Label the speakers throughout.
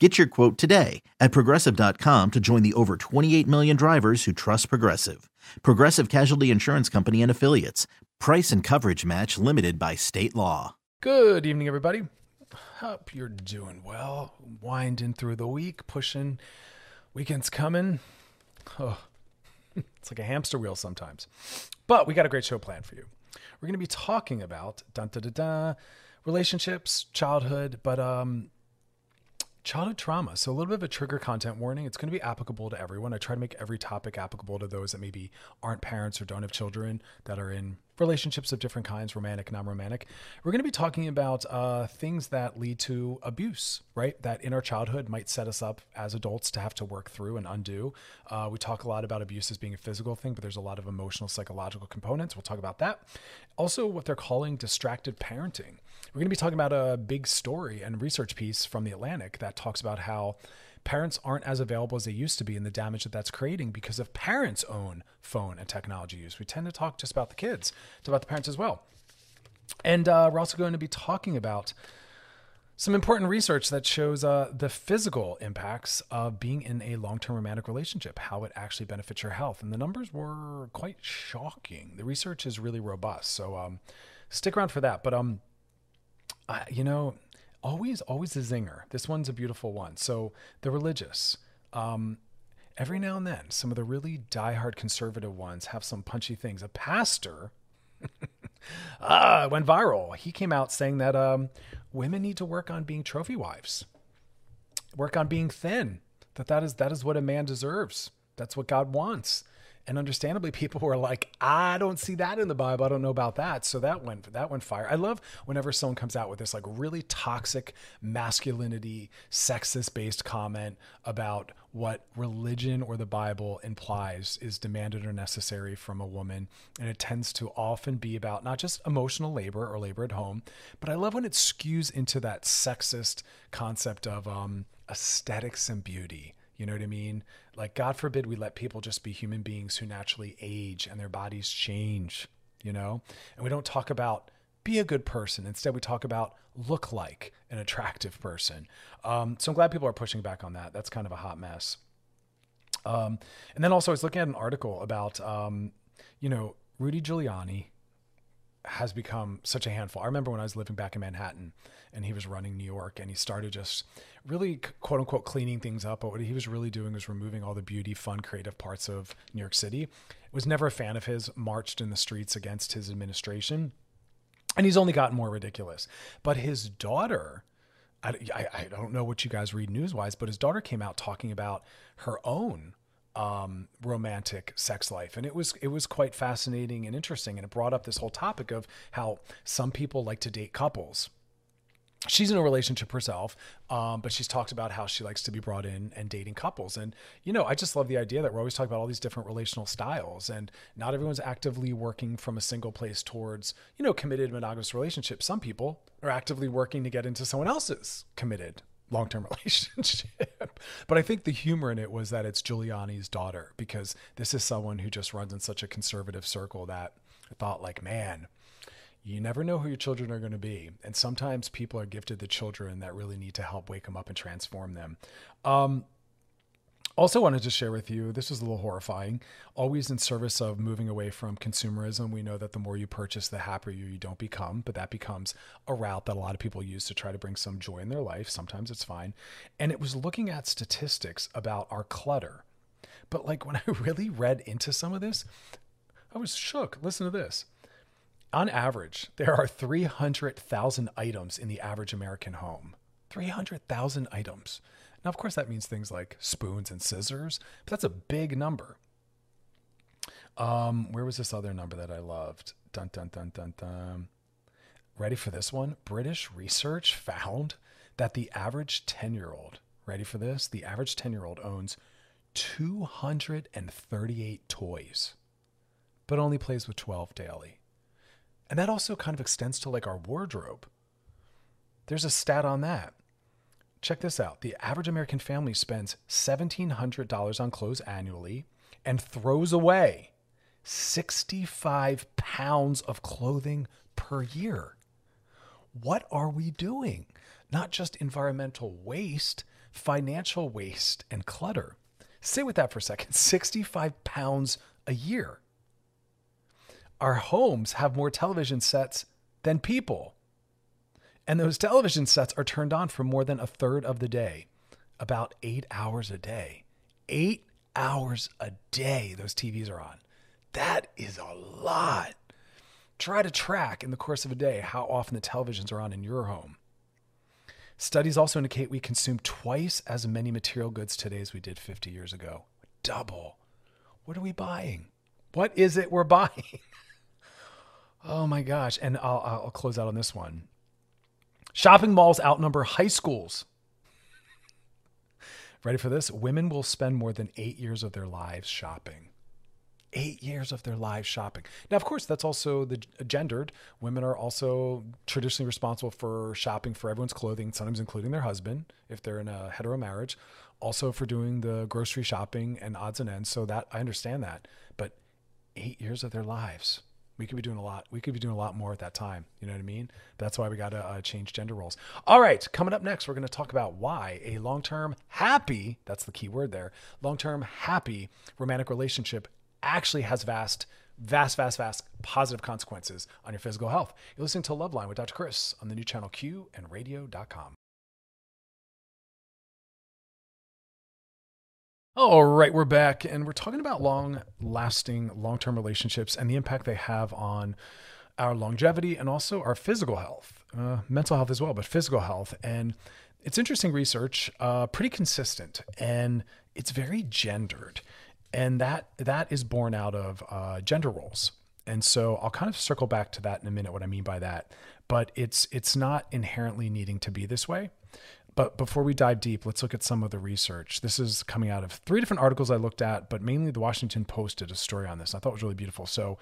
Speaker 1: Get your quote today at progressive.com to join the over 28 million drivers who trust Progressive. Progressive Casualty Insurance Company and Affiliates. Price and coverage match limited by state law.
Speaker 2: Good evening, everybody. Hope you're doing well. Winding through the week, pushing. Weekend's coming. Oh, it's like a hamster wheel sometimes. But we got a great show planned for you. We're going to be talking about dun, dun, dun, relationships, childhood, but um, childhood trauma. So a little bit of a trigger content warning. It's going to be applicable to everyone. I try to make every topic applicable to those that maybe aren't parents or don't have children that are in relationships of different kinds, romantic, non-romantic. We're going to be talking about uh, things that lead to abuse, right? That in our childhood might set us up as adults to have to work through and undo. Uh, we talk a lot about abuse as being a physical thing, but there's a lot of emotional, psychological components. We'll talk about that. Also, what they're calling distracted parenting. We're going to be talking about a big story and research piece from the Atlantic that talks about how parents aren't as available as they used to be and the damage that that's creating because of parents' own phone and technology use. We tend to talk just about the kids, it's about the parents as well. And uh, we're also going to be talking about some important research that shows uh, the physical impacts of being in a long term romantic relationship, how it actually benefits your health. And the numbers were quite shocking. The research is really robust. So um, stick around for that. But um, You know, always, always a zinger. This one's a beautiful one. So the religious. Um, every now and then, some of the really diehard conservative ones have some punchy things. A pastor ah, went viral. He came out saying that um, women need to work on being trophy wives, work on being thin. That that is that is what a man deserves. That's what God wants. And understandably, people were like, I don't see that in the Bible. I don't know about that. So that went that went fire. I love whenever someone comes out with this like really toxic masculinity, sexist based comment about what religion or the Bible implies is demanded or necessary from a woman. And it tends to often be about not just emotional labor or labor at home, but I love when it skews into that sexist concept of um, aesthetics and beauty you know what I mean? Like, God forbid we let people just be human beings who naturally age and their bodies change, you know? And we don't talk about be a good person. Instead, we talk about look like an attractive person. Um, so I'm glad people are pushing back on that. That's kind of a hot mess. Um, and then also, I was looking at an article about, um, you know, Rudy Giuliani has become such a handful. I remember when I was living back in Manhattan and he was running New York and he started just really quote unquote cleaning things up. But what he was really doing was removing all the beauty, fun, creative parts of New York City. Was never a fan of his, marched in the streets against his administration. And he's only gotten more ridiculous. But his daughter, I, I, I don't know what you guys read news wise, but his daughter came out talking about her own um, romantic sex life, and it was it was quite fascinating and interesting, and it brought up this whole topic of how some people like to date couples she's in a relationship herself, um, but she's talked about how she likes to be brought in and dating couples. And, you know, I just love the idea that we're always talking about all these different relational styles and not everyone's actively working from a single place towards, you know, committed monogamous relationships. Some people are actively working to get into someone else's committed long-term relationship. but I think the humor in it was that it's Giuliani's daughter because this is someone who just runs in such a conservative circle that I thought like, man, you never know who your children are going to be. And sometimes people are gifted the children that really need to help wake them up and transform them. Um, Also, wanted to share with you this is a little horrifying. Always in service of moving away from consumerism, we know that the more you purchase, the happier you don't become, but that becomes a route that a lot of people use to try to bring some joy in their life. Sometimes it's fine. And it was looking at statistics about our clutter. But like when I really read into some of this, I was shook. Listen to this. On average, there are 300,000 items in the average American home. 300,000 items. Now, of course, that means things like spoons and scissors, but that's a big number. Um, where was this other number that I loved? Dun dun dun dun dun. Ready for this one? British research found that the average 10 year old, ready for this? The average 10 year old owns 238 toys, but only plays with 12 daily. And that also kind of extends to like our wardrobe. There's a stat on that. Check this out. The average American family spends $1,700 on clothes annually and throws away 65 pounds of clothing per year. What are we doing? Not just environmental waste, financial waste and clutter. Sit with that for a second 65 pounds a year. Our homes have more television sets than people. And those television sets are turned on for more than a third of the day, about eight hours a day. Eight hours a day, those TVs are on. That is a lot. Try to track in the course of a day how often the televisions are on in your home. Studies also indicate we consume twice as many material goods today as we did 50 years ago. Double. What are we buying? What is it we're buying? Oh my gosh. And I'll, I'll close out on this one. Shopping malls outnumber high schools. Ready for this? Women will spend more than eight years of their lives shopping. Eight years of their lives shopping. Now, of course, that's also the gendered. Women are also traditionally responsible for shopping for everyone's clothing, sometimes including their husband, if they're in a hetero marriage. Also for doing the grocery shopping and odds and ends. So that I understand that. But eight years of their lives we could be doing a lot. We could be doing a lot more at that time. You know what I mean? That's why we got to uh, change gender roles. All right, coming up next, we're going to talk about why a long term happy, that's the key word there, long term happy romantic relationship actually has vast, vast, vast, vast positive consequences on your physical health. You're listening to Loveline with Dr. Chris on the new channel Q and radio.com. All right, we're back and we're talking about long lasting, long term relationships and the impact they have on our longevity and also our physical health, uh, mental health as well, but physical health. And it's interesting research, uh, pretty consistent, and it's very gendered. And that that is born out of uh, gender roles. And so I'll kind of circle back to that in a minute, what I mean by that. But it's it's not inherently needing to be this way. But before we dive deep, let's look at some of the research. This is coming out of three different articles I looked at, but mainly the Washington Post did a story on this. I thought it was really beautiful. So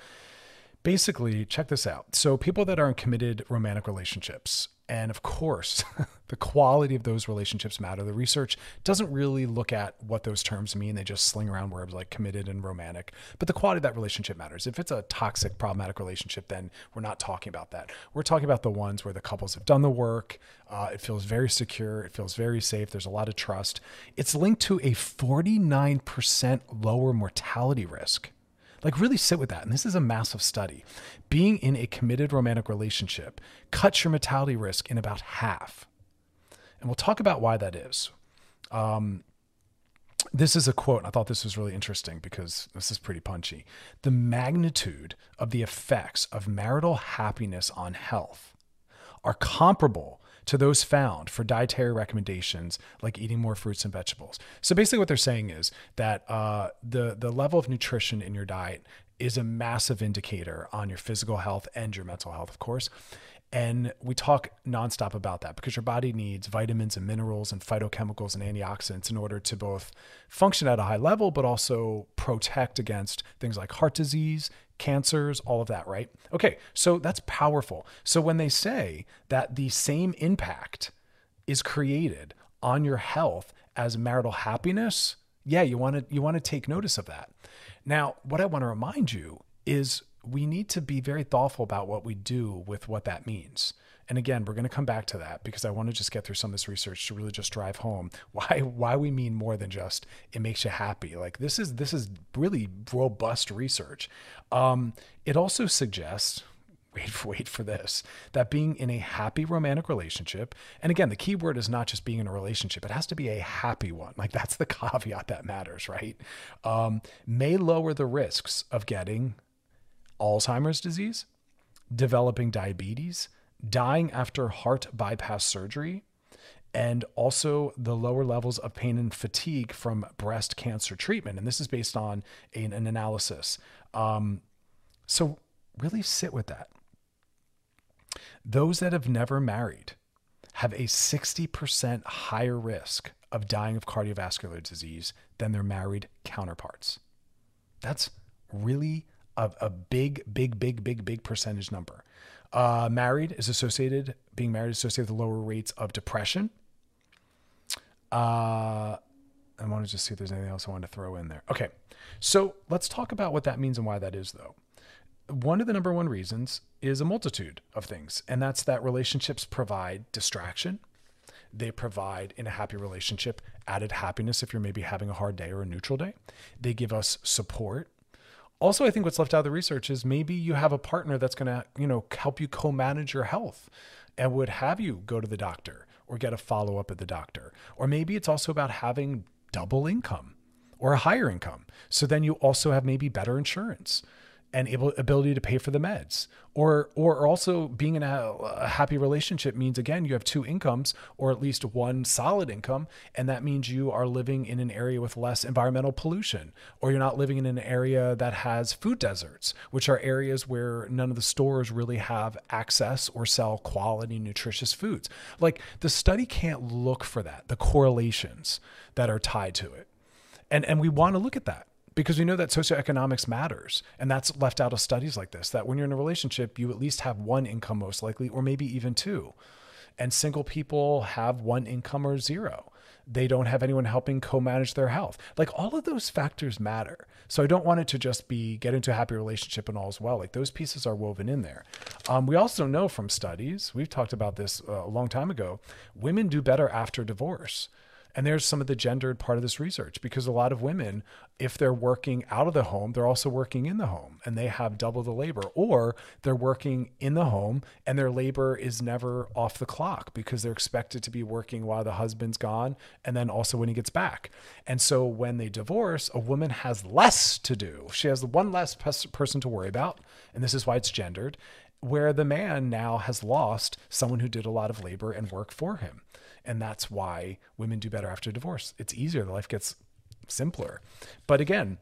Speaker 2: basically, check this out. So, people that are in committed romantic relationships, and of course, the quality of those relationships matter. The research doesn't really look at what those terms mean. They just sling around words like committed and romantic. But the quality of that relationship matters. If it's a toxic, problematic relationship, then we're not talking about that. We're talking about the ones where the couples have done the work. Uh, it feels very secure. It feels very safe. There's a lot of trust. It's linked to a 49% lower mortality risk like, really sit with that. And this is a massive study. Being in a committed romantic relationship cuts your mortality risk in about half. And we'll talk about why that is. Um, this is a quote. I thought this was really interesting because this is pretty punchy. The magnitude of the effects of marital happiness on health are comparable to those found for dietary recommendations like eating more fruits and vegetables. So basically, what they're saying is that uh, the the level of nutrition in your diet is a massive indicator on your physical health and your mental health, of course. And we talk nonstop about that because your body needs vitamins and minerals and phytochemicals and antioxidants in order to both function at a high level, but also protect against things like heart disease, cancers, all of that, right? Okay, so that's powerful. So when they say that the same impact is created on your health as marital happiness, yeah, you want to you want to take notice of that. Now, what I want to remind you is we need to be very thoughtful about what we do with what that means. and again, we're going to come back to that because I want to just get through some of this research to really just drive home why why we mean more than just it makes you happy. Like this is this is really robust research. Um, it also suggests wait, wait for this, that being in a happy romantic relationship, and again, the key word is not just being in a relationship, it has to be a happy one. Like that's the caveat that matters, right? Um, may lower the risks of getting Alzheimer's disease, developing diabetes, dying after heart bypass surgery, and also the lower levels of pain and fatigue from breast cancer treatment. And this is based on an, an analysis. Um, so really sit with that. Those that have never married have a 60% higher risk of dying of cardiovascular disease than their married counterparts. That's really a, a big, big, big, big, big percentage number. Uh, married is associated, being married is associated with lower rates of depression. Uh, I want to just see if there's anything else I want to throw in there. Okay. So let's talk about what that means and why that is, though one of the number one reasons is a multitude of things, and that's that relationships provide distraction. They provide, in a happy relationship, added happiness if you're maybe having a hard day or a neutral day. They give us support. Also, I think what's left out of the research is maybe you have a partner that's going to, you know, help you co-manage your health and would have you go to the doctor or get a follow-up at the doctor. Or maybe it's also about having double income or a higher income. So then you also have maybe better insurance and able ability to pay for the meds. Or or also being in a, a, happy relationship means again you have two incomes or at least one solid income and that means you are living in an area with less environmental pollution or you're not living in an area that has food deserts which are areas where none of the stores really have access or sell quality nutritious foods. Like the study can't look for that the correlations that are tied to it. And and we want to look at that because we know that socioeconomics matters and that's left out of studies like this that when you're in a relationship you at least have one income most likely or maybe even two. And single people have one income or zero. They don't have anyone helping co-manage their health. Like all of those factors matter. So i don't want it to just be get into a happy relationship and all as well. Like those pieces are woven in there. Um, we also know from studies we've talked about this uh, a long time ago women do better after divorce and there's some of the gendered part of this research because a lot of women, if they're working out of the home, they're also working in the home and they have double the labor, or they're working in the home and their labor is never off the clock because they're expected to be working while the husband's gone and then also when he gets back. And so when they divorce, a woman has less to do. She has one less person to worry about. And this is why it's gendered where the man now has lost someone who did a lot of labor and work for him. And that's why women do better after divorce. It's easier, the life gets simpler. But again,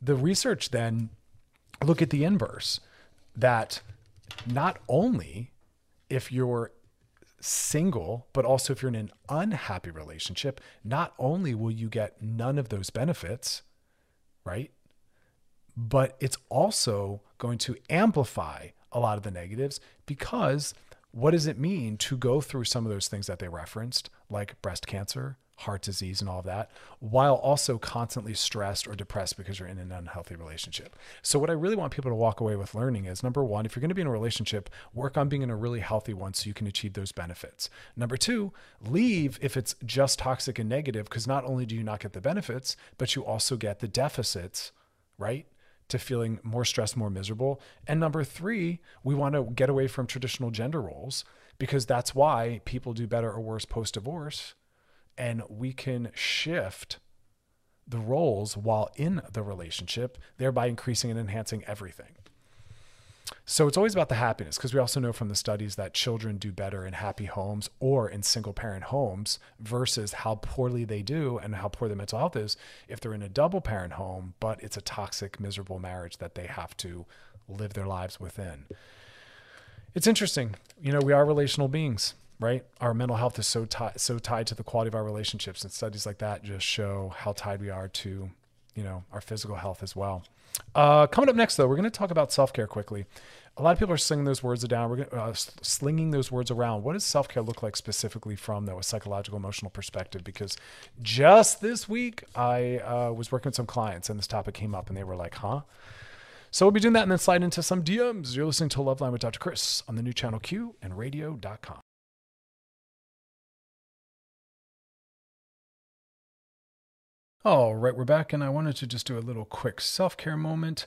Speaker 2: the research then look at the inverse that not only if you're single, but also if you're in an unhappy relationship, not only will you get none of those benefits, right? But it's also going to amplify a lot of the negatives because what does it mean to go through some of those things that they referenced, like breast cancer, heart disease, and all of that, while also constantly stressed or depressed because you're in an unhealthy relationship? So, what I really want people to walk away with learning is number one, if you're going to be in a relationship, work on being in a really healthy one so you can achieve those benefits. Number two, leave if it's just toxic and negative, because not only do you not get the benefits, but you also get the deficits, right? To feeling more stressed, more miserable. And number three, we want to get away from traditional gender roles because that's why people do better or worse post divorce. And we can shift the roles while in the relationship, thereby increasing and enhancing everything. So it's always about the happiness because we also know from the studies that children do better in happy homes or in single parent homes versus how poorly they do and how poor their mental health is if they're in a double parent home, but it's a toxic, miserable marriage that they have to live their lives within. It's interesting. You know, we are relational beings, right? Our mental health is so, so tied to the quality of our relationships, and studies like that just show how tied we are to, you know, our physical health as well. Uh, coming up next, though, we're going to talk about self care quickly. A lot of people are slinging those words down. We're going uh, slinging those words around. What does self care look like specifically from though a psychological, emotional perspective? Because just this week, I uh, was working with some clients, and this topic came up, and they were like, "Huh." So we'll be doing that and then slide into some DMs. You're listening to Love Line with Dr. Chris on the new channel Q and radio.com. All right, we're back, and I wanted to just do a little quick self care moment.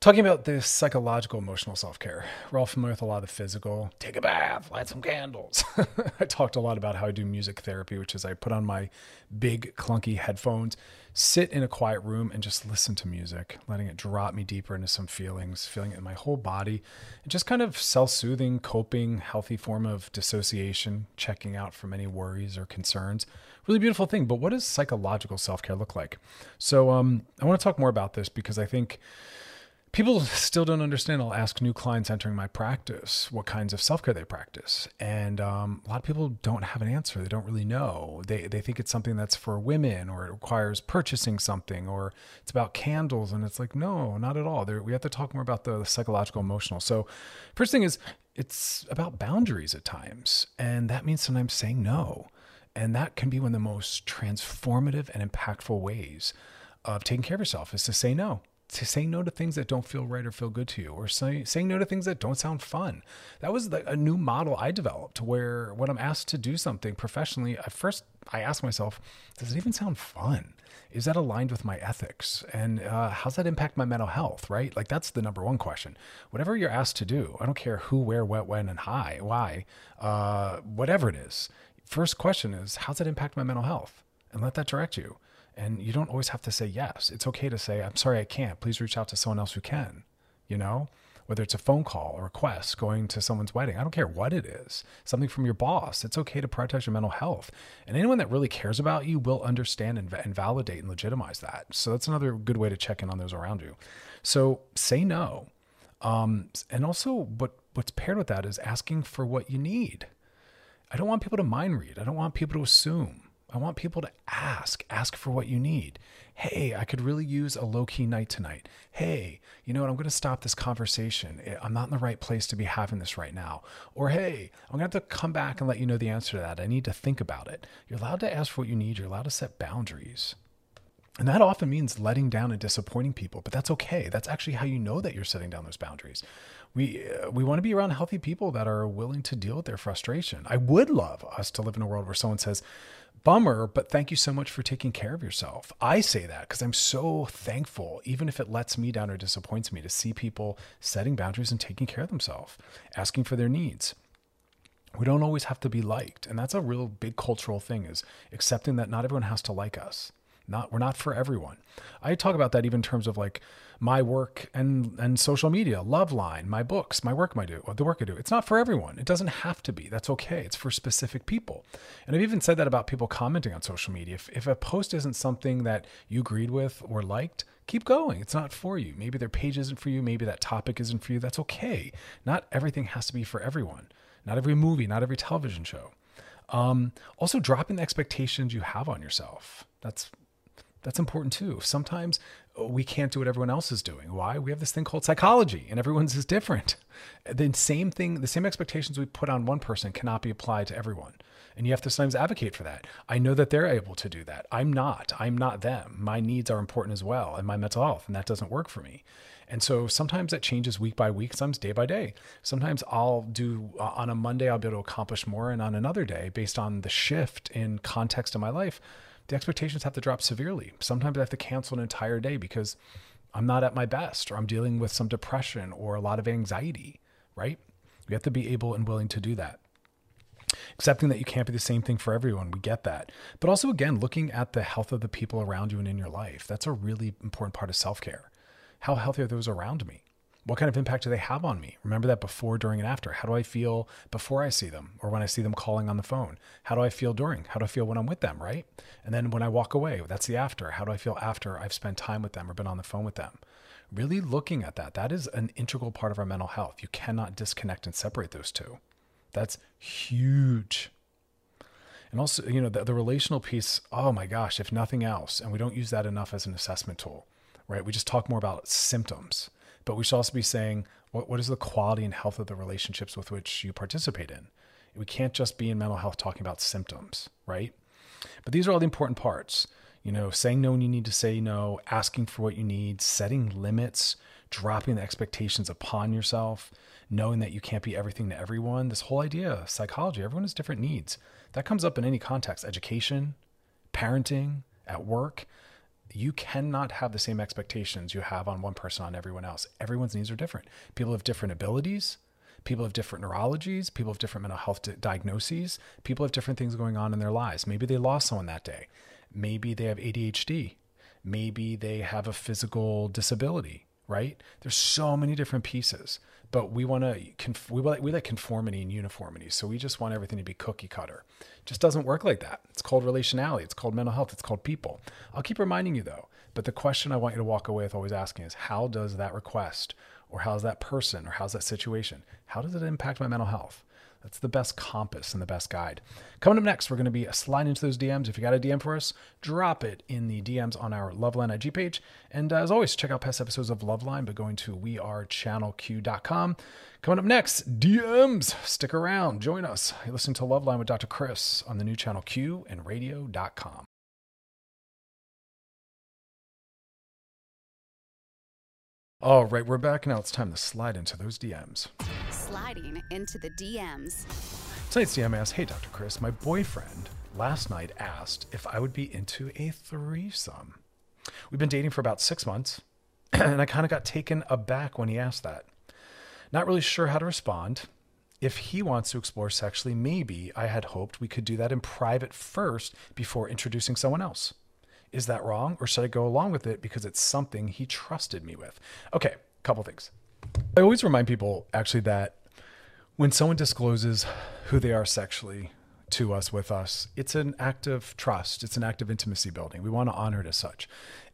Speaker 2: Talking about this psychological, emotional self care. We're all familiar with a lot of the physical. Take a bath, light some candles. I talked a lot about how I do music therapy, which is I put on my big, clunky headphones, sit in a quiet room, and just listen to music, letting it drop me deeper into some feelings, feeling it in my whole body, and just kind of self soothing, coping, healthy form of dissociation, checking out from any worries or concerns really beautiful thing. But what does psychological self care look like? So um, I want to talk more about this because I think people still don't understand. I'll ask new clients entering my practice what kinds of self care they practice, and um, a lot of people don't have an answer. They don't really know. They they think it's something that's for women, or it requires purchasing something, or it's about candles, and it's like no, not at all. There, we have to talk more about the psychological, emotional. So, first thing is it's about boundaries at times, and that means sometimes saying no. And that can be one of the most transformative and impactful ways of taking care of yourself is to say no. To say no to things that don't feel right or feel good to you, or say, saying no to things that don't sound fun. That was the, a new model I developed where when I'm asked to do something professionally, at first I ask myself, does it even sound fun? Is that aligned with my ethics? And uh, how's that impact my mental health, right? Like that's the number one question. Whatever you're asked to do, I don't care who, where, what, when, and why, why, uh, whatever it is, first question is how's that impact my mental health? And let that direct you. And you don't always have to say yes. It's okay to say i'm sorry i can't. Please reach out to someone else who can you know? Whether it's a phone call a request going to someone's wedding i don't care what it is. Something from your boss. It's okay to prioritize your mental health. And anyone that really cares about you will understand and, and validate and legitimize that. So that's another good way to check in on those around you. So say no. Um, and also what what's paired with that is asking for what you need I don't want people to mind read. I don't want people to assume. I want people to ask, ask for what you need. Hey, I could really use a low key night tonight. Hey, you know what? I'm going to stop this conversation. Eh, I'm not in the right place to be having this right now. Or hey, I'm going to have to come back and let you know the answer to that. I need to think about it. You're allowed to ask for what you need. You're allowed to set boundaries. And that often means letting down and disappointing people, but that's okay. That's actually how you know that you're setting down those boundaries we uh, we want to be around healthy people that are willing to deal with their frustration. I would love us to live in a world where someone says, "Bummer, but thank you so much for taking care of yourself." I say that because I'm so thankful, even if it lets me down or disappoints me, to see people setting boundaries and taking care of themselves, asking for their needs. We don't always have to be liked, and that's a real big cultural thing: is accepting that not everyone has to like us. Not we're not for everyone. I talk about that even in terms of like my work and and social media, love line, my books, my work I do, the work I do. It's not for everyone. It doesn't have to be. That's okay. It's for specific people. And I've even said that about people commenting on social media. If if a post isn't something that you agreed with or liked, keep going. It's not for you. Maybe their page isn't for you. Maybe that topic isn't for you. That's okay. Not everything has to be for everyone. Not every movie, not every television show. Um, also, dropping the expectations you have on yourself. That's that's important too. Sometimes we can't do what everyone else is doing. Why? We have this thing called psychology and everyone's is different. The same thing, the same expectations we put on one person cannot be applied to everyone. And you have to sometimes advocate for that. I know that they're able to do that. I'm not. I'm not them. My needs are important as well and my mental health, and that doesn't work for me. And so sometimes that changes week by week, sometimes day by day. Sometimes I'll do uh, on a Monday, I'll be able to accomplish more, and on another day, based on the shift in context of my life, the expectations have to drop severely. Sometimes I have to cancel an entire day because I'm not at my best or I'm dealing with some depression or a lot of anxiety, right? You have to be able and willing to do that. Accepting that you can't be the same thing for everyone, we get that. But also, again, looking at the health of the people around you and in your life. That's a really important part of self care. How healthy are those around me? What kind of impact do they have on me? Remember that before, during, and after. How do I feel before I see them or when I see them calling on the phone? How do I feel during? How do I feel when I'm with them, right? And then when I walk away, that's the after. How do I feel after I've spent time with them or been on the phone with them? Really looking at that. That is an integral part of our mental health. You cannot disconnect and separate those two. That's huge. And also, you know, the, the relational piece, oh my gosh, if nothing else, and we don't use that enough as an assessment tool, right? We just talk more about symptoms but we should also be saying what, what is the quality and health of the relationships with which you participate in. We can't just be in mental health talking about symptoms, right? But these are all the important parts. You know, saying no when you need to say no, asking for what you need, setting limits, dropping the expectations upon yourself, knowing that you can't be everything to everyone. This whole idea, of psychology, everyone has different needs. That comes up in any context education, parenting, at work. You cannot have the same expectations you have on one person on everyone else. Everyone's needs are different. People have different abilities. People have different neurologies. People have different mental health diagnoses. People have different things going on in their lives. Maybe they lost someone that day. Maybe they have ADHD. Maybe they have a physical disability, right? There's so many different pieces but we want to conf- we like we like conformity and uniformity. So we just want everything to be cookie cutter. Just doesn't work like that. It's called relationality. It's called mental health. It's called people. I'll keep reminding you though. But the question I want you to walk away with always asking is how does that request or how's that person or how's that situation? How does it impact my mental health? That's the best compass and the best guide. Coming up next, we're going to be sliding into those DMs. If you got a DM for us, drop it in the DMs on our Loveline IG page. And uh, as always, check out past episodes of Loveline by going to wearechannelq.com. Coming up next, DMs. Stick around. Join us. You're listening to Loveline with Dr. Chris on the new channel Q and radio.com. All right, we're back now. It's time to slide into those DMs.
Speaker 3: Sliding into the DMs.
Speaker 2: Tonight's DM asks, Hey, Dr. Chris, my boyfriend last night asked if I would be into a threesome. We've been dating for about six months, and I kind of got taken aback when he asked that. Not really sure how to respond. If he wants to explore sexually, maybe I had hoped we could do that in private first before introducing someone else. Is that wrong? Or should I go along with it because it's something he trusted me with? Okay, couple things. I always remind people actually that when someone discloses who they are sexually to us with us, it's an act of trust. It's an act of intimacy building. We want to honor it as such.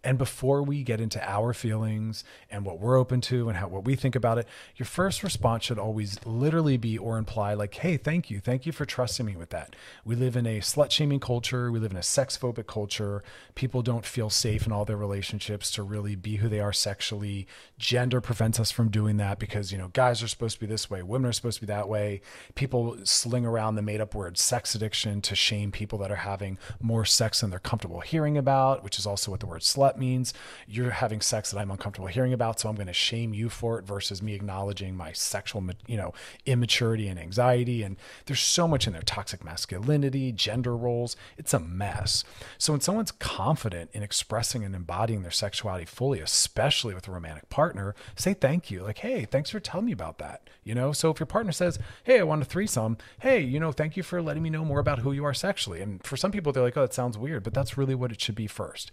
Speaker 2: And before we get into our feelings and what we're open to and how what we think about it, your first response should always literally be or imply like, "Hey, thank you. Thank you for trusting me with that." We live in a slut shaming culture, we live in a sex phobic culture. People don't feel safe in all their relationships to really be who they are sexually. Gender prevents us from doing that because, you know, guys are supposed to be this way, women are supposed to be that way. People sling around the made up word sex addiction to shame people that are having more sex than they're comfortable hearing about, which is also what the word slut means you're having sex that I'm uncomfortable hearing about, so I'm going to shame you for it versus me acknowledging my sexual, you know, immaturity and anxiety. And there's so much in there toxic masculinity, gender roles. It's a mess. So when someone's confident in expressing and embodying their sexuality fully, especially with a romantic partner, say thank you. Like, hey, thanks for telling me about that. You know, so if your partner says, hey, I want a threesome, hey, you know, thank you for letting me know more about who you are sexually. And for some people, they're like, oh, that sounds weird, but that's really what it should be first.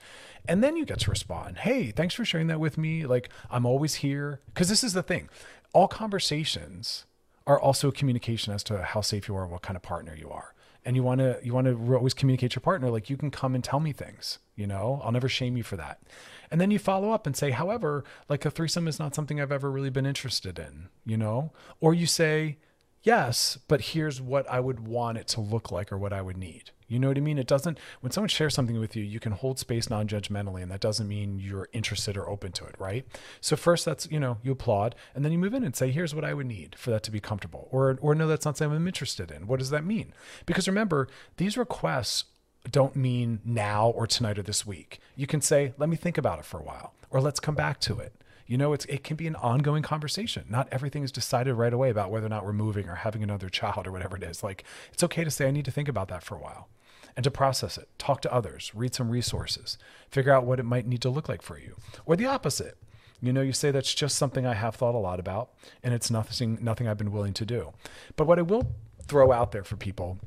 Speaker 2: And then you get to respond, hey, thanks for sharing that with me. Like, I'm always here. Because this is the thing all conversations are also communication as to how safe you are, what kind of partner you are. And you want to you want to always communicate your partner like you can come and tell me things, you know? I'll never shame you for that. And then you follow up and say, "However, like a threesome is not something I've ever really been interested in," you know? Or you say, "Yes, but here's what I would want it to look like or what I would need." You know what I mean? It doesn't, when someone shares something with you, you can hold space non judgmentally, and that doesn't mean you're interested or open to it, right? So, first, that's, you know, you applaud, and then you move in and say, here's what I would need for that to be comfortable. Or, or no, that's not something I'm interested in. What does that mean? Because remember, these requests don't mean now or tonight or this week. You can say, let me think about it for a while, or let's come back to it. You know, it's it can be an ongoing conversation. Not everything is decided right away about whether or not we're moving or having another child or whatever it is. Like it's okay to say I need to think about that for a while and to process it. Talk to others, read some resources, figure out what it might need to look like for you. Or the opposite. You know, you say that's just something I have thought a lot about and it's nothing nothing I've been willing to do. But what I will throw out there for people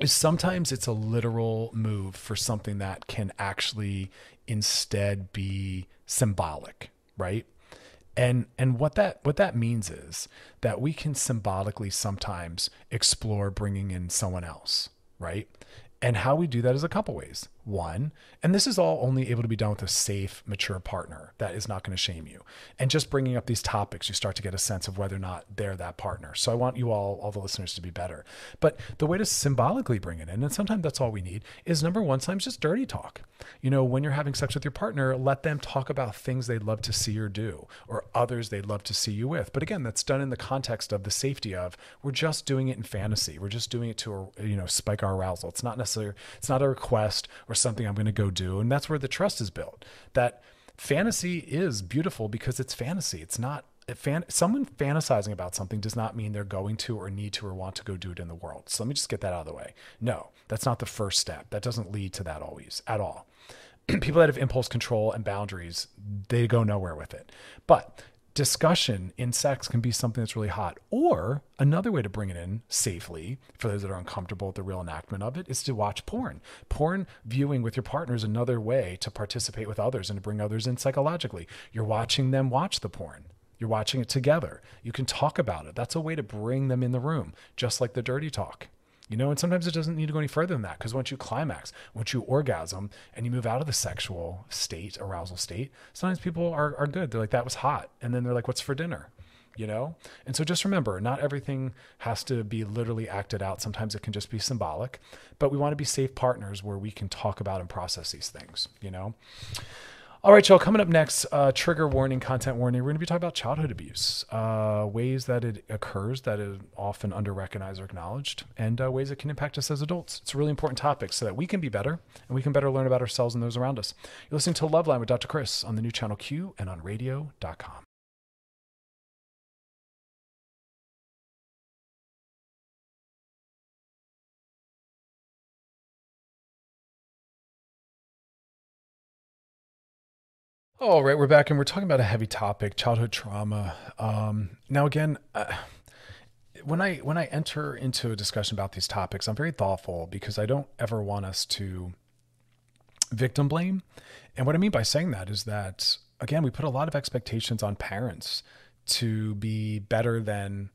Speaker 2: is sometimes it's a literal move for something that can actually instead be symbolic, right? And and what that what that means is that we can symbolically sometimes explore bringing in someone else, right? And how we do that is a couple ways. One, and this is all only able to be done with a safe, mature partner that is not going to shame you. And just bringing up these topics, you start to get a sense of whether or not they're that partner. So I want you all, all the listeners, to be better. But the way to symbolically bring it in, and sometimes that's all we need, is number one, sometimes just dirty talk. You know, when you're having sex with your partner, let them talk about things they'd love to see or do, or others they'd love to see you with. But again, that's done in the context of the safety of we're just doing it in fantasy. We're just doing it to, you know, spike our arousal. It's not necessarily, it's not a request or something I'm going to go do. And that's where the trust is built. That fantasy is beautiful because it's fantasy. It's not fan, someone fantasizing about something does not mean they're going to or need to or want to go do it in the world. So let me just get that out of the way. No, that's not the first step. That doesn't lead to that always at all. People that have impulse control and boundaries, they go nowhere with it. But discussion in sex can be something that's really hot. Or another way to bring it in safely for those that are uncomfortable with the real enactment of it is to watch porn. Porn viewing with your partner is another way to participate with others and to bring others in psychologically. You're watching them watch the porn. You're watching it together. You can talk about it. That's a way to bring them in the room, just like the dirty talk. You know, and sometimes it doesn't need to go any further than that because once you climax, once you orgasm and you move out of the sexual state, arousal state, sometimes people are, are good. They're like, that was hot. And then they're like, what's for dinner? You know? And so just remember, not everything has to be literally acted out. Sometimes it can just be symbolic, but we want to be safe partners where we can talk about and process these things, you know? All right, y'all. Coming up next, uh, trigger warning, content warning. We're going to be talking about childhood abuse, uh, ways that it occurs that is often under recognized or acknowledged, and uh, ways it can impact us as adults. It's a really important topic so that we can be better and we can better learn about ourselves and those around us. You're listening to Loveline with Dr. Chris on the new channel Q and on radio.com. All right, we're back and we're talking about a heavy topic, childhood trauma. Um, now, again, uh, when I when I enter into a discussion about these topics, I'm very thoughtful because I don't ever want us to victim blame. And what I mean by saying that is that again, we put a lot of expectations on parents to be better than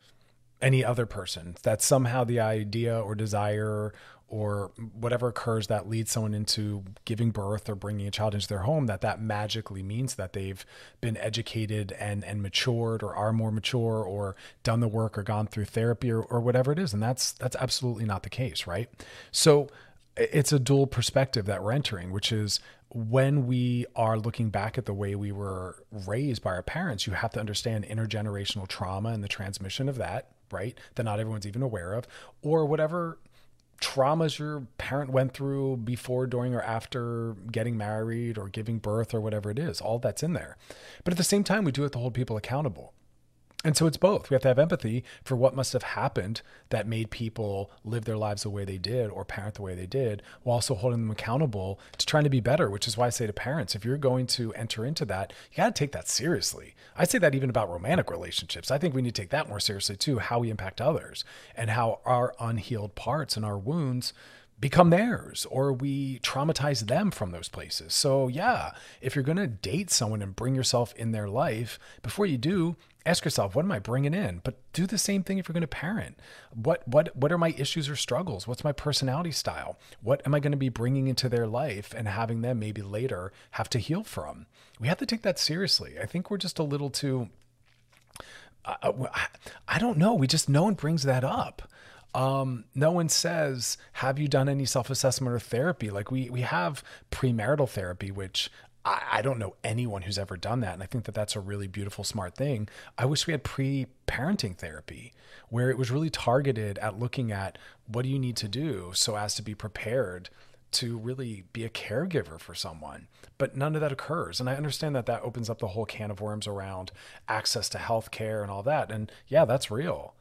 Speaker 2: any other person. That somehow the idea or desire or whatever occurs that leads someone into giving birth or bringing a child into their home that that magically means that they've been educated and and matured or are more mature or done the work or gone through therapy or, or whatever it is. And that's that's absolutely not the case right? So it's a dual perspective that we're entering which is when we are looking back at the way we were raised by our parents you have to understand intergenerational trauma and the transmission of that right that not everyone's even aware of or whatever traumas your parent went through before, during, or after getting married or giving birth or whatever it is. All that's in there. But at the same time, we do it to hold people accountable. And so it's both. We have to have empathy for what must have happened that made people live their lives the way they did or parent the way they did, while also holding them accountable to trying to be better, which is why I say to parents, if you're going to enter into that, you got to take that seriously. I say that even about romantic relationships. I think we need to take that more seriously too, how we impact others and how our unhealed parts and our wounds become theirs or we traumatize them from those places. So, yeah, if you're going to date someone and bring yourself in their life, before you do, ask yourself, what am I bringing in? But do the same thing if you're going to parent. What what what are my issues or struggles? What's my personality style? What am I going to be bringing into their life and having them maybe later have to heal from? We have to take that seriously. I think we're just a little too uh, I don't know. We just no one brings that up um, no one says, "Have you done any self-assessment or therapy?" Like we we have premarital therapy, which I, I don't know anyone who's ever done that, and I think that that's a really beautiful, smart thing. I wish we had pre-parenting therapy where it was really targeted at looking at what do you need to do so as to be prepared to really be a caregiver for someone. But none of that occurs. And I understand that that opens up the whole can of worms around access to health care and all that. And yeah, that's real.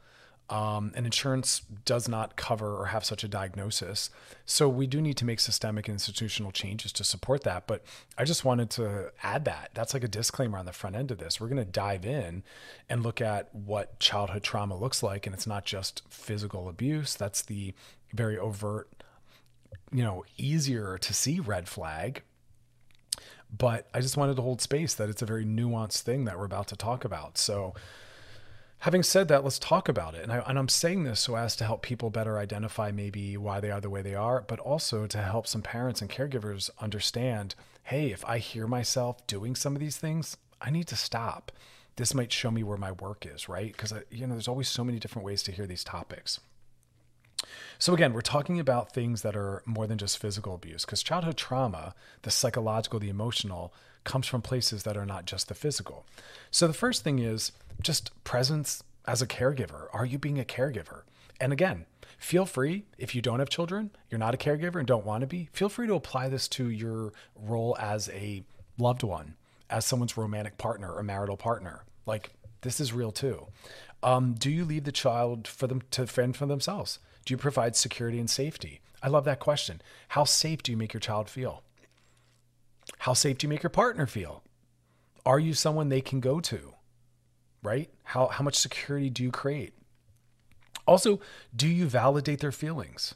Speaker 2: Um, and insurance does not cover or have such a diagnosis. So we do need to make systemic and institutional changes to support that. But I just wanted to add that. That's like a disclaimer on the front end of this. We're going to dive in and look at what childhood trauma looks like. And it's not just physical abuse, that's the very overt, you know, easier to see red flag. But I just wanted to hold space that it's a very nuanced thing that we're about to talk about. So, Having said that, let's talk about it. And, I, and I'm saying this so as to help people better identify maybe why they are the way they are, but also to help some parents and caregivers understand hey, if I hear myself doing some of these things, I need to stop. This might show me where my work is, right? Because, you know, there's always so many different ways to hear these topics. So, again, we're talking about things that are more than just physical abuse because childhood trauma, the psychological, the emotional, comes from places that are not just the physical. So, the first thing is just presence as a caregiver. Are you being a caregiver? And again, feel free if you don't have children, you're not a caregiver and don't want to be, feel free to apply this to your role as a loved one, as someone's romantic partner or marital partner. Like this is real too. Um, do you leave the child for them to fend for themselves? Do you provide security and safety? I love that question. How safe do you make your child feel? How safe do you make your partner feel? Are you someone they can go to? Right? How, how much security do you create? Also, do you validate their feelings?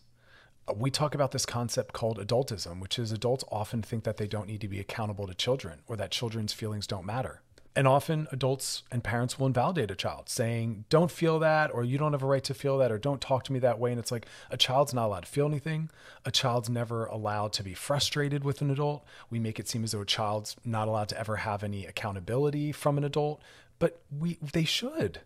Speaker 2: Uh, we talk about this concept called adultism, which is adults often think that they don't need to be accountable to children or that children's feelings don't matter. And often adults and parents will invalidate a child saying, don't feel that, or you don't have a right to feel that, or don't talk to me that way. And it's like a child's not allowed to feel anything. A child's never allowed to be frustrated with an adult. We make it seem as though a child's not allowed to ever have any accountability from an adult, but we they should.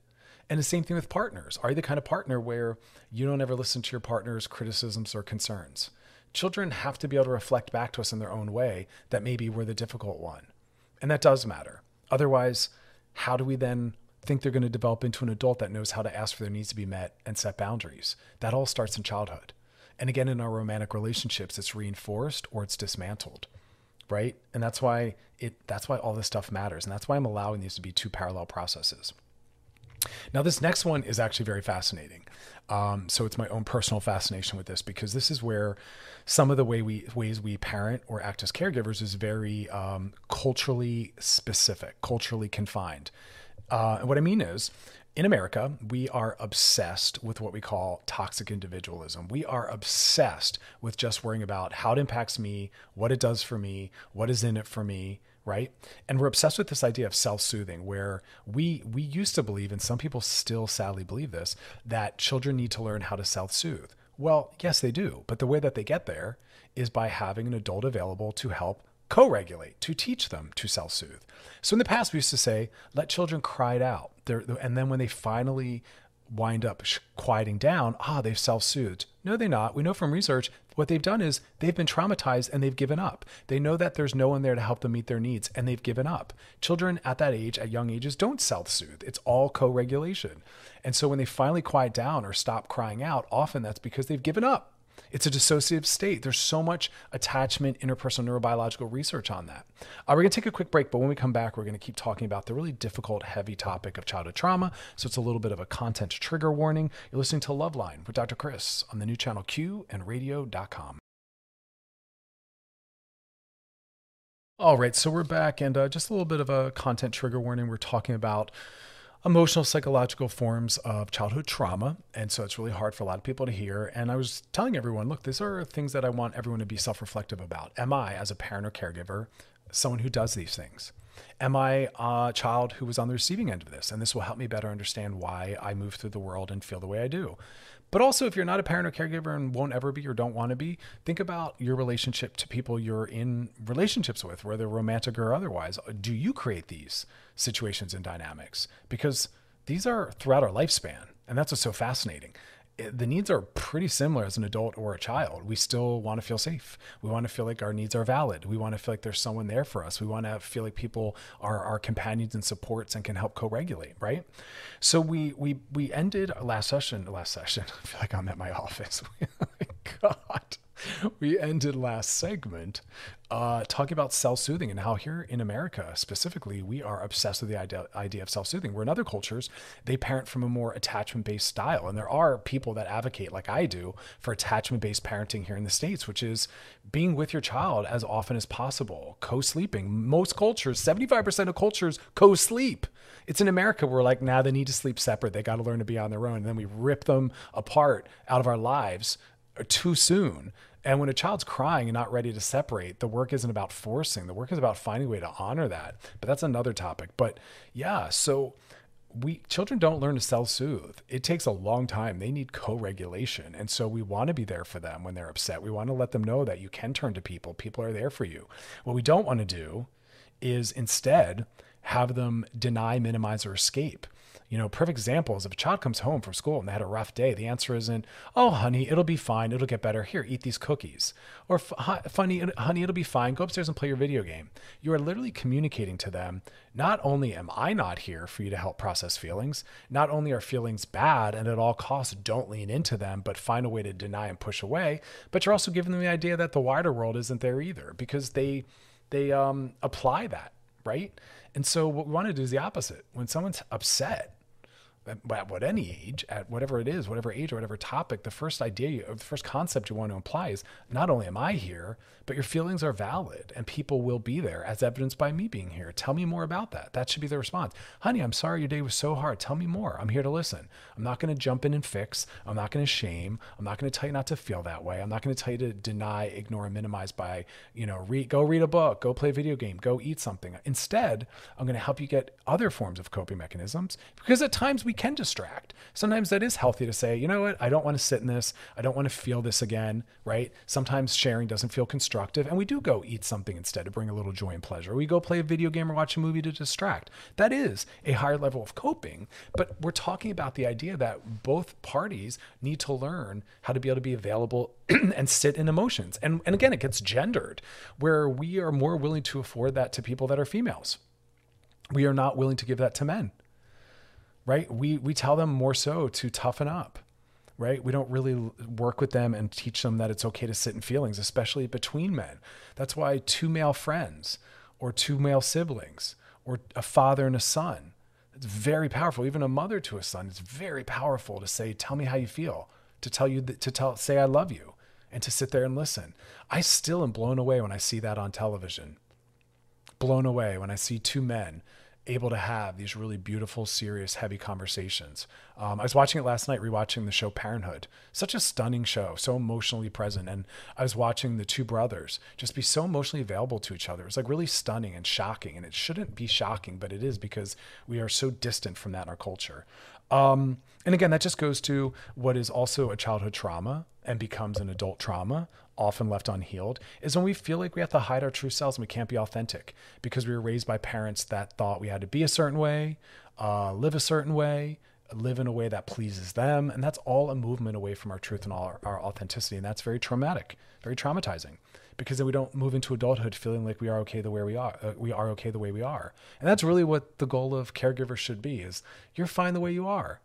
Speaker 2: And the same thing with partners. Are you the kind of partner where you don't ever listen to your partner's criticisms or concerns? Children have to be able to reflect back to us in their own way that maybe we're the difficult one. And that does matter. Otherwise, how do we then think they're going to develop into an adult that knows how to ask for their needs to be met and set boundaries? That all starts in childhood. And again, in our romantic relationships, it's reinforced or it's dismantled, right? And that's why it that's why all this stuff matters. And that's why I'm allowing these to be two parallel processes. Now, this next one is actually very fascinating. Um, so it's my own personal fascination with this because this is where some of the way we ways we parent or act as caregivers is very um, culturally specific, culturally confined. Uh, and what I mean is, in America, we are obsessed with what we call toxic individualism. We are obsessed with just worrying about how it impacts me, what it does for me, what is in it for me, right? And we're obsessed with this idea of self-soothing where we we used to believe and some people still sadly believe this that children need to learn how to self-soothe. Well, yes they do, but the way that they get there is by having an adult available to help co-regulate, to teach them to self-soothe. So in the past we used to say let children cry it out. They're, and then when they finally wind up quieting down, ah, they've self soothed. No, they're not. We know from research what they've done is they've been traumatized and they've given up. They know that there's no one there to help them meet their needs and they've given up. Children at that age, at young ages, don't self soothe. It's all co regulation. And so when they finally quiet down or stop crying out, often that's because they've given up. It's a dissociative state. There's so much attachment, interpersonal neurobiological research on that. Uh, we're going to take a quick break, but when we come back, we're going to keep talking about the really difficult, heavy topic of childhood trauma. So it's a little bit of a content trigger warning. You're listening to Loveline with Dr. Chris on the new channel Q and radio.com. All right, so we're back, and uh, just a little bit of a content trigger warning. We're talking about emotional psychological forms of childhood trauma and so it's really hard for a lot of people to hear. And i was telling everyone look these are things that i want everyone to be self-reflective about. Am i as a parent or caregiver someone who does these things? Am i a child who was on the receiving end of this? And this will help me better understand why i move through the world and feel the way i do but also, if you're not a parent or caregiver and won't ever be or don't want to be, think about your relationship to people you're in relationships with, whether romantic or otherwise. Do you create these situations and dynamics? Because these are throughout our lifespan. And that's what's so fascinating the needs are pretty similar as an adult or a child. We still want to feel safe. We want to feel like our needs are valid. We want to feel like there's someone there for us. We want to feel like people are our companions and supports and can help co-regulate, right? So we we we ended last session. Last session. I feel like I'm at my office. oh God we ended last segment uh, talking about self-soothing and how here in America specifically we are obsessed with the idea, idea of self-soothing. Where in other cultures they parent from a more attachment-based style, and there are people that advocate, like I do, for attachment-based parenting here in the states, which is being with your child as often as possible, co-sleeping. Most cultures, seventy-five percent of cultures, co-sleep. It's in America where like now they need to sleep separate. They got to learn to be on their own, and then we rip them apart out of our lives too soon and when a child's crying and not ready to separate, the work isn't about forcing. The work is about finding a way to honor that. But that's another topic. But yeah, so we children don't learn to self-soothe. It takes a long time. They need co-regulation. And so we want to be there for them when they're upset. We want to let them know that you can turn to people. People are there for you. What we don't want to do is instead have them deny, minimize, or escape. You know, perfect example is if a child comes home from school and they had a rough day, the answer isn't, "Oh, honey, it'll be fine. It'll get better. Here, eat these cookies." Or, "Funny, honey, it'll be fine. Go upstairs and play your video game." You are literally communicating to them, not only am I not here for you to help process feelings, not only are feelings bad and at all costs don't lean into them, but find a way to deny and push away, but you're also giving them the idea that the wider world isn't there either because they they um, apply that right? And so what we want to do is the opposite. When someone's upset, at what any age, at whatever it is, whatever age or whatever topic, the first idea or the first concept you want to imply is not only am I here, but your feelings are valid and people will be there as evidenced by me being here. Tell me more about that. That should be the response. Honey, I'm sorry your day was so hard. Tell me more. I'm here to listen. I'm not going to jump in and fix. I'm not going to shame. I'm not going to tell you not to feel that way. I'm not going to tell you to deny, ignore, and minimize by, you know, read, go read a book, go play a video game, go eat something. Instead, I'm going to help you get other forms of coping mechanisms because at times we can distract. Sometimes that is healthy to say, you know what, I don't want to sit in this. I don't want to feel this again, right? Sometimes sharing doesn't feel constructive. And we do go eat something instead to bring a little joy and pleasure. We go play a video game or watch a movie to distract. That is a higher level of coping. But we're talking about the idea that both parties need to learn how to be able to be available and sit in emotions. And, and again, it gets gendered, where we are more willing to afford that to people that are females. We are not willing to give that to men right? We we tell them more so to toughen up, right? We don't really work with them and teach them that it's okay to sit in feelings, especially between men. That's why two male friends or two male siblings or a father and a son, it's very powerful. Even a mother to a son, it's very powerful to say, "Tell me how you feel," to tell you to tell say I love you, and to sit there and listen. I still am blown away when I see that on television. Blown away when I see two men able to have these really beautiful, serious, heavy conversations. Um, I was watching it last night, rewatching the show Parenthood. Such a stunning show, so emotionally present. And I was watching the two brothers just be so emotionally available to each other. It's like really stunning and shocking. And it shouldn't be shocking, but it is because we are so distant from that in our culture. Um, and again, that just goes to what is also a childhood trauma and becomes an adult trauma often left unhealed is when we feel like we have to hide our true selves and we can't be authentic because we were raised by parents that thought we had to be a certain way, uh, live a certain way, live in a way that pleases them. And that's all a movement away from our truth and all our, our authenticity. And that's very traumatic, very traumatizing because then we don't move into adulthood feeling like we are okay the way we are. Uh, we are okay the way we are. And that's really what the goal of caregivers should be is you're fine the way you are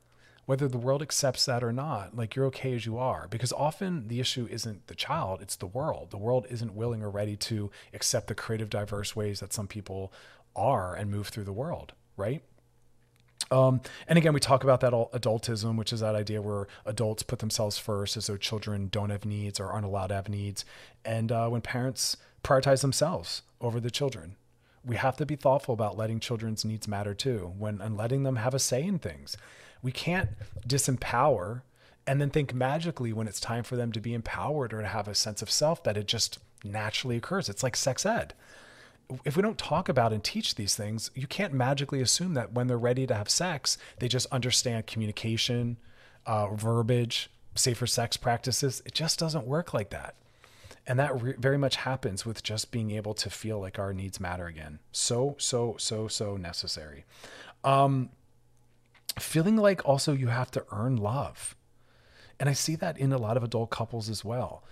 Speaker 2: whether the world accepts that or not, like you're okay as you are. Because often the issue isn't the child, it's the world. The world isn't willing or ready to accept the creative, diverse ways that some people are and move through the world, right? Um, and again, we talk about that adultism, which is that idea where adults put themselves first as though children don't have needs or aren't allowed to have needs. And uh, when parents prioritize themselves over the children, we have to be thoughtful about letting children's needs matter too, when and letting them have a say in things. We can't disempower and then think magically when it's time for them to be empowered or to have a sense of self that it just naturally occurs. It's like sex ed. If we don't talk about and teach these things, you can't magically assume that when they're ready to have sex, they just understand communication, uh, verbiage, safer sex practices. It just doesn't work like that. And that re- very much happens with just being able to feel like our needs matter again. So, so, so, so necessary. Um, feeling like also you have to earn love. And I see that in a lot of adult couples as well.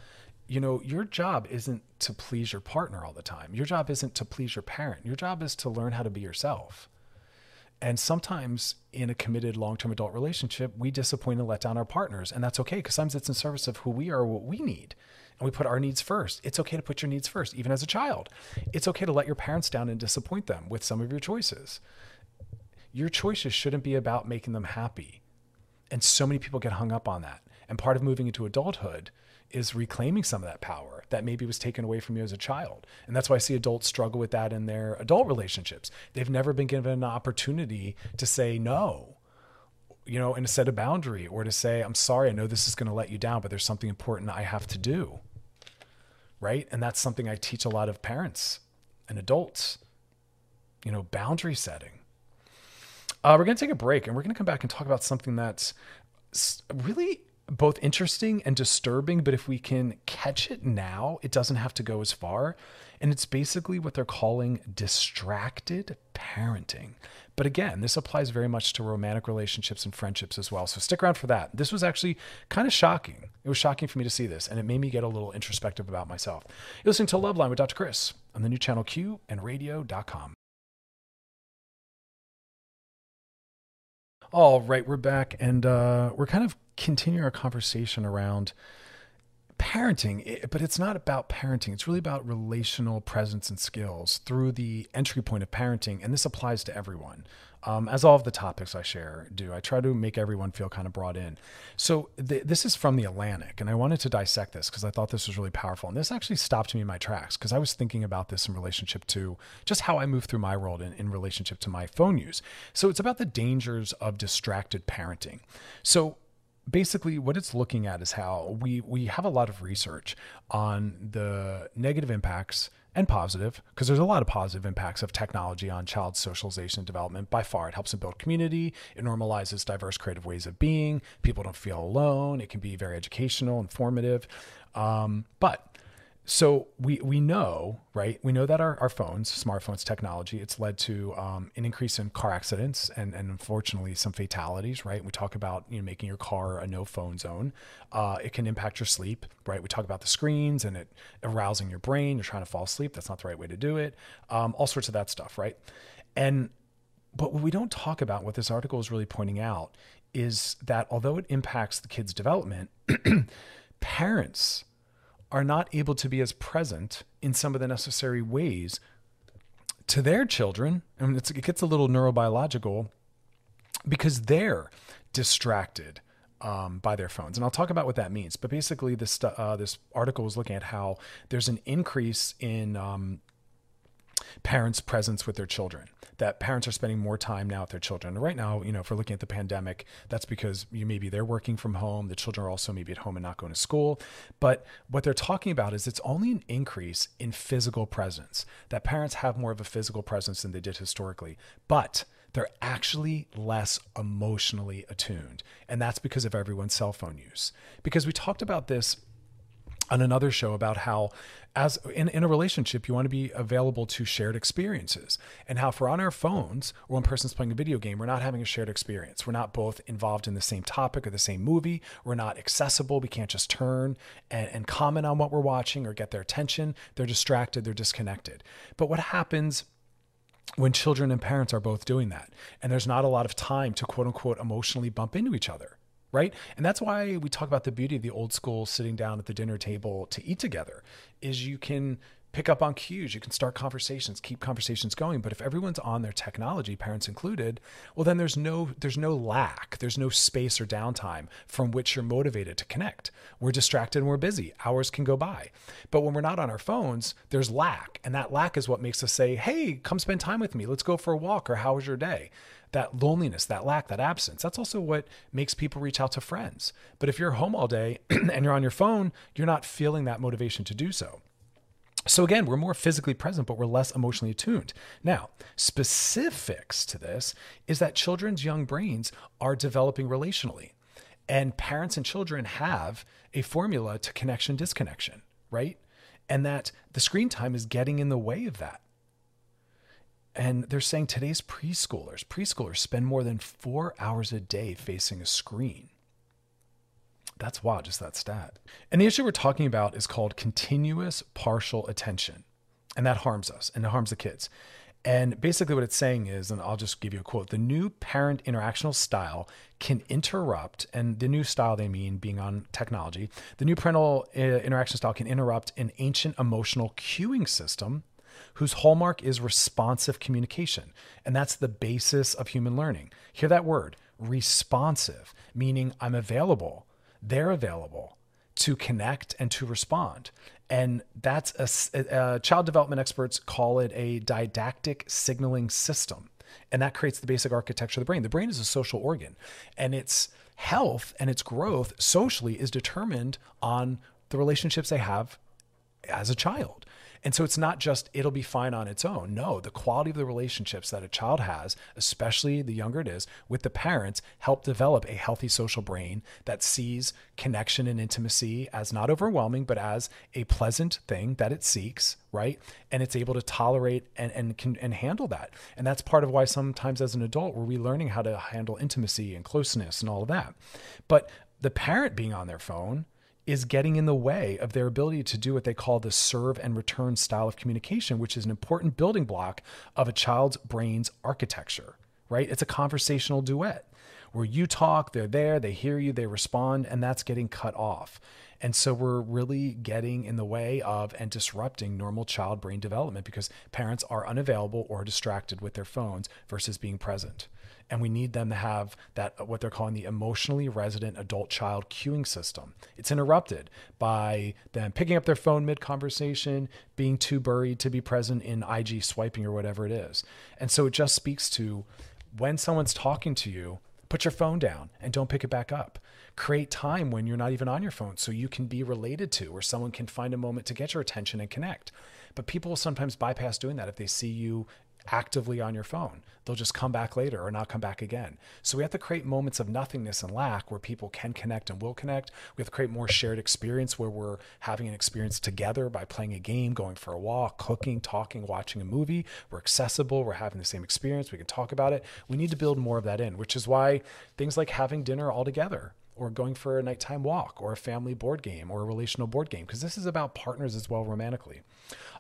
Speaker 2: You know, your job isn't to please your partner all the time. Your job isn't to please your parent. Your job is to learn how to be yourself. And sometimes in a committed long term adult relationship, we disappoint and let down our partners. And that's okay because sometimes it's in service of who we are, what we need. And we put our needs first. It's okay to put your needs first, even as a child. It's okay to let your parents down and disappoint them with some of your choices your choices shouldn't be about making them happy. And so many people get hung up on that. And part of moving into adulthood is reclaiming some of that power that maybe was taken away from you as a child. And that's why I see adults struggle with that in their adult relationships. They've never been given an opportunity to say no, you know, and to set a boundary or to say, I'm sorry, I know this is going to let you down, but there's something important I have to do. Right. And that's something I teach a lot of parents and adults, you know, boundary setting uh, we're going to take a break and we're going to come back and talk about something that's really both interesting and disturbing, but if we can catch it now, it doesn't have to go as far. And it's basically what they're calling distracted parenting. But again, this applies very much to romantic relationships and friendships as well. So stick around for that. This was actually kind of shocking. It was shocking for me to see this, and it made me get a little introspective about myself. You're listening to Loveline with Dr. Chris on the new channel Q and radio.com. All right, we're back, and uh, we're kind of continuing our conversation around parenting, but it's not about parenting. It's really about relational presence and skills through the entry point of parenting. And this applies to everyone. Um, as all of the topics I share do, I try to make everyone feel kind of brought in. So th- this is from the Atlantic, and I wanted to dissect this because I thought this was really powerful. And this actually stopped me in my tracks because I was thinking about this in relationship to just how I move through my world in, in relationship to my phone use. So it's about the dangers of distracted parenting. So basically what it's looking at is how we we have a lot of research on the negative impacts and positive because there's a lot of positive impacts of technology on child socialization and development. By far it helps them build community it normalizes diverse creative ways of being people don't feel alone it can be very educational and informative. Um, but so we we know right we know that our, our phones smartphones technology it's led to um, an increase in car accidents and, and unfortunately some fatalities right? We talk about you know making your car a no phone zone. Uh, it can impact your sleep right? We talk about the screens and it arousing your brain. You're trying to fall asleep. That's not the right way to do it. Um, all sorts of that stuff right? And but what we don't talk about what this article is really pointing out is that although it impacts the kid's development parents are not able to be as present in some of the necessary ways to their children. I mean, it gets a little neurobiological because they're distracted um, by their phones, and I'll talk about what that means. But basically, this uh, this article is looking at how there's an increase in um, parents' presence with their children. That parents are spending more time now with their children. Right now, you know, if we're looking at the pandemic, that's because you maybe they're working from home. The children are also maybe at home and not going to school. But what they're talking about is it's only an increase in physical presence. That parents have more of a physical presence than they did historically. But they're actually less emotionally attuned. And that's because of everyone's cell phone use. Because we talked about this on another show about how as in, in a relationship you want to be available to shared experiences and how we're on our phones or one person's playing a video game we're not having a shared experience. We're not both involved in the same topic or the same movie. We're not accessible. We can't just turn and, and comment on what we're watching or get their attention. They're distracted. They're disconnected. But what happens when children and parents are both doing that? And there's not a lot of time to quote unquote emotionally bump into each other right? And that's why we talk about the beauty of the old school sitting down at the dinner table to eat together is you can pick up on cues you can start conversations keep conversations going. But if everyone's on their technology parents included well then there's no there's no lack there's no space or downtime from which you're motivated to connect. We're distracted and we're busy. Hours can go by. But when we're not on our phones there's lack. And that lack is what makes us say hey come spend time with me. Let's go for a walk or how was your day that loneliness, that lack, that absence. That's also what makes people reach out to friends. But if you're home all day and you're on your phone, you're not feeling that motivation to do so. So again, we're more physically present, but we're less emotionally attuned. Now, specifics to this is that children's young brains are developing relationally. And parents and children have a formula to connection disconnection, right? And that the screen time is getting in the way of that. And they're saying today's preschoolers, preschoolers spend more than four hours a day facing a screen. That's wild, just that stat. And the issue we're talking about is called continuous partial attention. And that harms us and it harms the kids. And basically, what it's saying is, and I'll just give you a quote the new parent interactional style can interrupt, and the new style they mean being on technology, the new parental uh, interaction style can interrupt an ancient emotional cueing system whose hallmark is responsive communication. And that's the basis of human learning. Hear that word responsive, meaning I'm available, they're available to connect and to respond. And that's a, child development experts call it a dyadic signaling system. And that creates the basic architecture of the brain. The brain is a social organ, and its health and its growth socially is determined on the relationships they have as a child. And so it's not just it'll be fine on its own. No, the quality of the relationships that a child has, especially the younger it is, with the parents, help develop a healthy social brain that sees connection and intimacy as not overwhelming, but as a pleasant thing that it seeks, right? And it's able to tolerate and and can and handle that. And that's part of why sometimes as an adult we're relearning how to handle intimacy and closeness and all of that. But the parent being on their phone is getting in the way of their ability to do what they call the serve and return style of communication, which is an important building block of a child's brain's architecture, right? It's a conversational duet where you talk, they're there, they hear you, they respond, and that's getting cut off. And so we're really getting in the way of and disrupting normal child brain development because parents are unavailable or distracted with their phones versus being present. And we need them to have that, what they're calling the emotionally resonant adult child cueing system. It's interrupted by them picking up their phone mid conversation, being too buried to be present in IG swiping or whatever it is. And so it just speaks to when someone's talking to you, put your phone down and don't pick it back up create time when you're not even on your phone so you can be related to or someone can find a moment to get your attention and connect. But people will sometimes bypass doing that if they see you actively on your phone. They'll just come back later or not come back again. So we have to create moments of nothingness and lack where people can connect and will connect. We have to create more shared experience where we're having an experience together by playing a game, going for a walk, cooking, talking, watching a movie. We're accessible, we're having the same experience, we can talk about it. We need to build more of that in, which is why things like having dinner all together or going for a nighttime walk or a family board game or a relational board game because this is about partners as well romantically.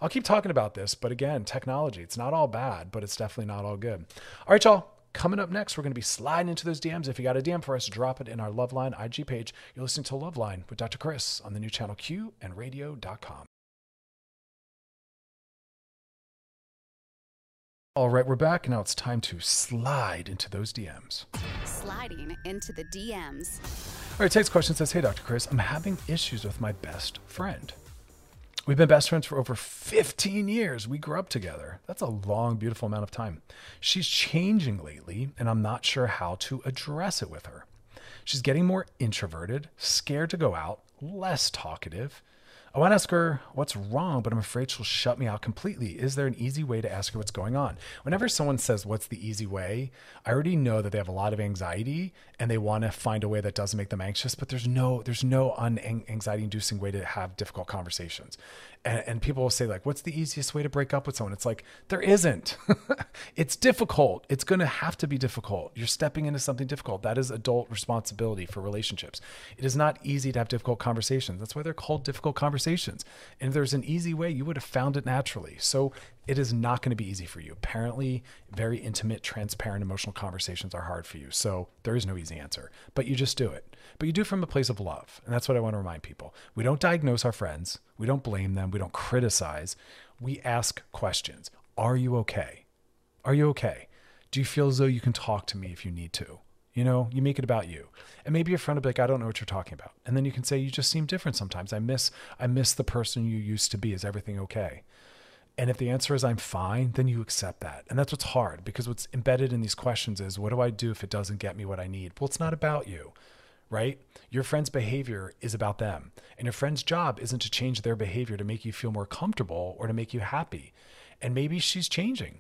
Speaker 2: I'll keep talking about this, but again, technology, it's not all bad, but it's definitely not all good. All right, y'all. Coming up next, we're going to be sliding into those DMs. If you got a DM for us, drop it in our Loveline IG page. You're listening to Loveline with Dr. Chris on the new channel Q and radio.com. All right, we're back. Now it's time to slide into those DMs.
Speaker 3: Sliding into the DMs.
Speaker 2: All right, text question says, Hey, Dr. Chris, I'm having issues with my best friend. We've been best friends for over 15 years. We grew up together. That's a long, beautiful amount of time. She's changing lately, and I'm not sure how to address it with her. She's getting more introverted, scared to go out, less talkative, I want to ask her what's wrong, but I'm afraid she'll shut me out completely. Is there an easy way to ask her what's going on? Whenever someone says, What's the easy way? I already know that they have a lot of anxiety and they want to find a way that doesn't make them anxious, but there's no there's no unanxiety inducing way to have difficult conversations. And, and people will say, like, what's the easiest way to break up with someone? It's like, there isn't. it's difficult. It's gonna have to be difficult. You're stepping into something difficult. That is adult responsibility for relationships. It is not easy to have difficult conversations. That's why they're called difficult conversations conversations. And if there's an easy way, you would have found it naturally. So it is not going to be easy for you. Apparently, very intimate, transparent, emotional conversations are hard for you. So there is no easy answer, but you just do it. But you do from a place of love. And that's what I want to remind people. We don't diagnose our friends, we don't blame them, we don't criticize. We ask questions Are you okay? Are you okay? Do you feel as though you can talk to me if you need to? You know, you make it about you. And maybe your friend will be like, I don't know what you're talking about. And then you can say, You just seem different sometimes. I miss I miss the person you used to be. Is everything okay? And if the answer is I'm fine, then you accept that. And that's what's hard because what's embedded in these questions is what do I do if it doesn't get me what I need? Well, it's not about you, right? Your friend's behavior is about them. And your friend's job isn't to change their behavior to make you feel more comfortable or to make you happy. And maybe she's changing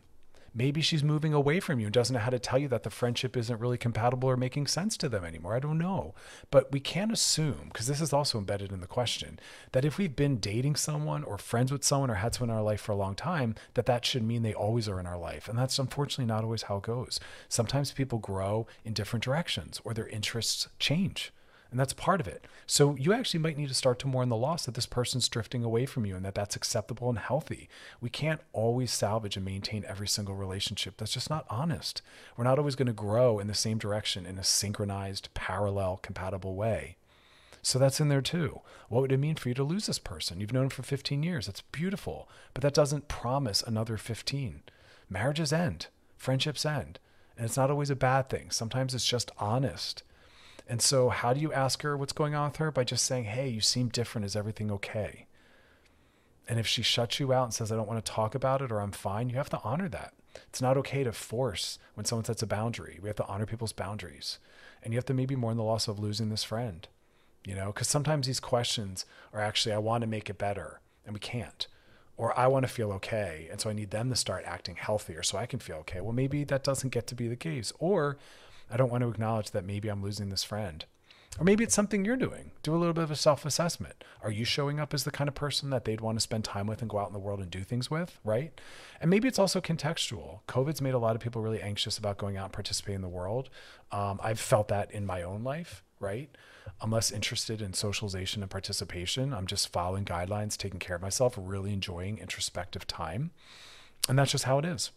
Speaker 2: maybe she's moving away from you and doesn't know how to tell you that the friendship isn't really compatible or making sense to them anymore. I don't know. But we can't assume, because this is also embedded in the question, that if we've been dating someone or friends with someone or had someone in our life for a long time, that that should mean they always are in our life. And that's unfortunately not always how it goes. Sometimes people grow in different directions or their interests change and that's part of it. So you actually might need to start to mourn the loss that this person's drifting away from you and that that's acceptable and healthy. We can't always salvage and maintain every single relationship. That's just not honest. We're not always going to grow in the same direction in a synchronized, parallel, compatible way. So that's in there too. What would it mean for you to lose this person? You've known for 15 years. That's beautiful, but that doesn't promise another 15. Marriages end, friendships end, and it's not always a bad thing. Sometimes it's just honest and so, how do you ask her what's going on with her? By just saying, Hey, you seem different. Is everything okay? And if she shuts you out and says, I don't want to talk about it or I'm fine, you have to honor that. It's not okay to force when someone sets a boundary. We have to honor people's boundaries. And you have to maybe mourn the loss of losing this friend, you know, because sometimes these questions are actually, I want to make it better, and we can't. Or I want to feel okay. And so I need them to start acting healthier so I can feel okay. Well, maybe that doesn't get to be the case. Or I don't want to acknowledge that maybe I'm losing this friend. Or maybe it's something you're doing. Do a little bit of a self assessment. Are you showing up as the kind of person that they'd want to spend time with and go out in the world and do things with? Right. And maybe it's also contextual. COVID's made a lot of people really anxious about going out and participating in the world. Um, I've felt that in my own life. Right. I'm less interested in socialization and participation. I'm just following guidelines, taking care of myself, really enjoying introspective time. And that's just how it is.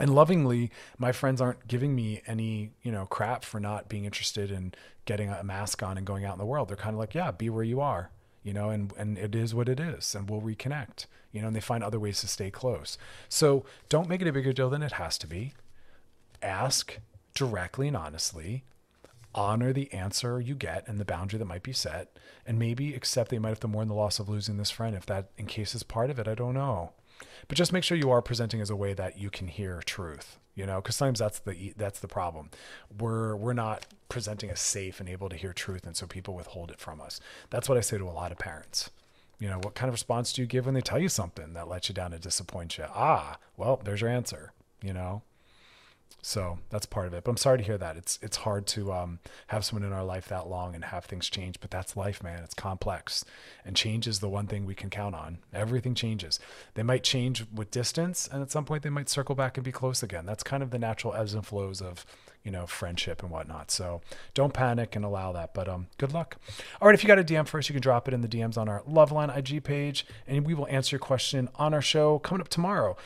Speaker 2: And lovingly my friends aren't giving me any you know crap for not being interested in getting a mask on and going out in the world. They're kind of like yeah be where you are you know and and it is what it is and we'll reconnect you know and they find other ways to stay close. So don't make it a bigger deal than it has to be. Ask directly and honestly honor the answer you get and the boundary that might be set and maybe accept they might have to mourn the loss of losing this friend if that in case is part of it i don't know but just make sure you are presenting as a way that you can hear truth you know because sometimes that's the that's the problem. We're we're not presenting as safe and able to hear truth and so people withhold it from us. That's what i say to a lot of parents. You know what kind of response do you give when they tell you something that lets you down and disappoints you? Ah well there's your answer you know so that's part of it. But I'm sorry to hear that. It's it's hard to um, have someone in our life that long and have things change. But that's life, man. It's complex, and change is the one thing we can count on. Everything changes. They might change with distance, and at some point they might circle back and be close again. That's kind of the natural ebbs and flows of you know friendship and whatnot. So don't panic and allow that. But um, good luck. All right, if you got a DM first, you can drop it in the DMs on our Loveline IG page, and we will answer your question on our show coming up tomorrow.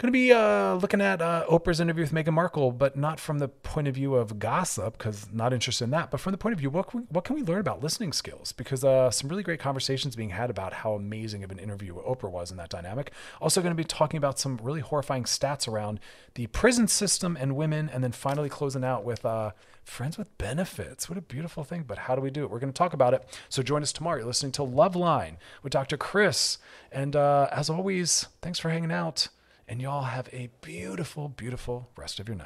Speaker 2: Going to be uh, looking at uh, Oprah's interview with Meghan Markle, but not from the point of view of gossip, because not interested in that, but from the point of view, what can we, what can we learn about listening skills? Because uh, some really great conversations being had about how amazing of an interview Oprah was in that dynamic. Also, going to be talking about some really horrifying stats around the prison system and women, and then finally closing out with uh, friends with benefits. What a beautiful thing, but how do we do it? We're going to talk about it. So join us tomorrow. You're listening to Loveline with Dr. Chris. And uh, as always, thanks for hanging out. And y'all have a beautiful, beautiful rest of your night.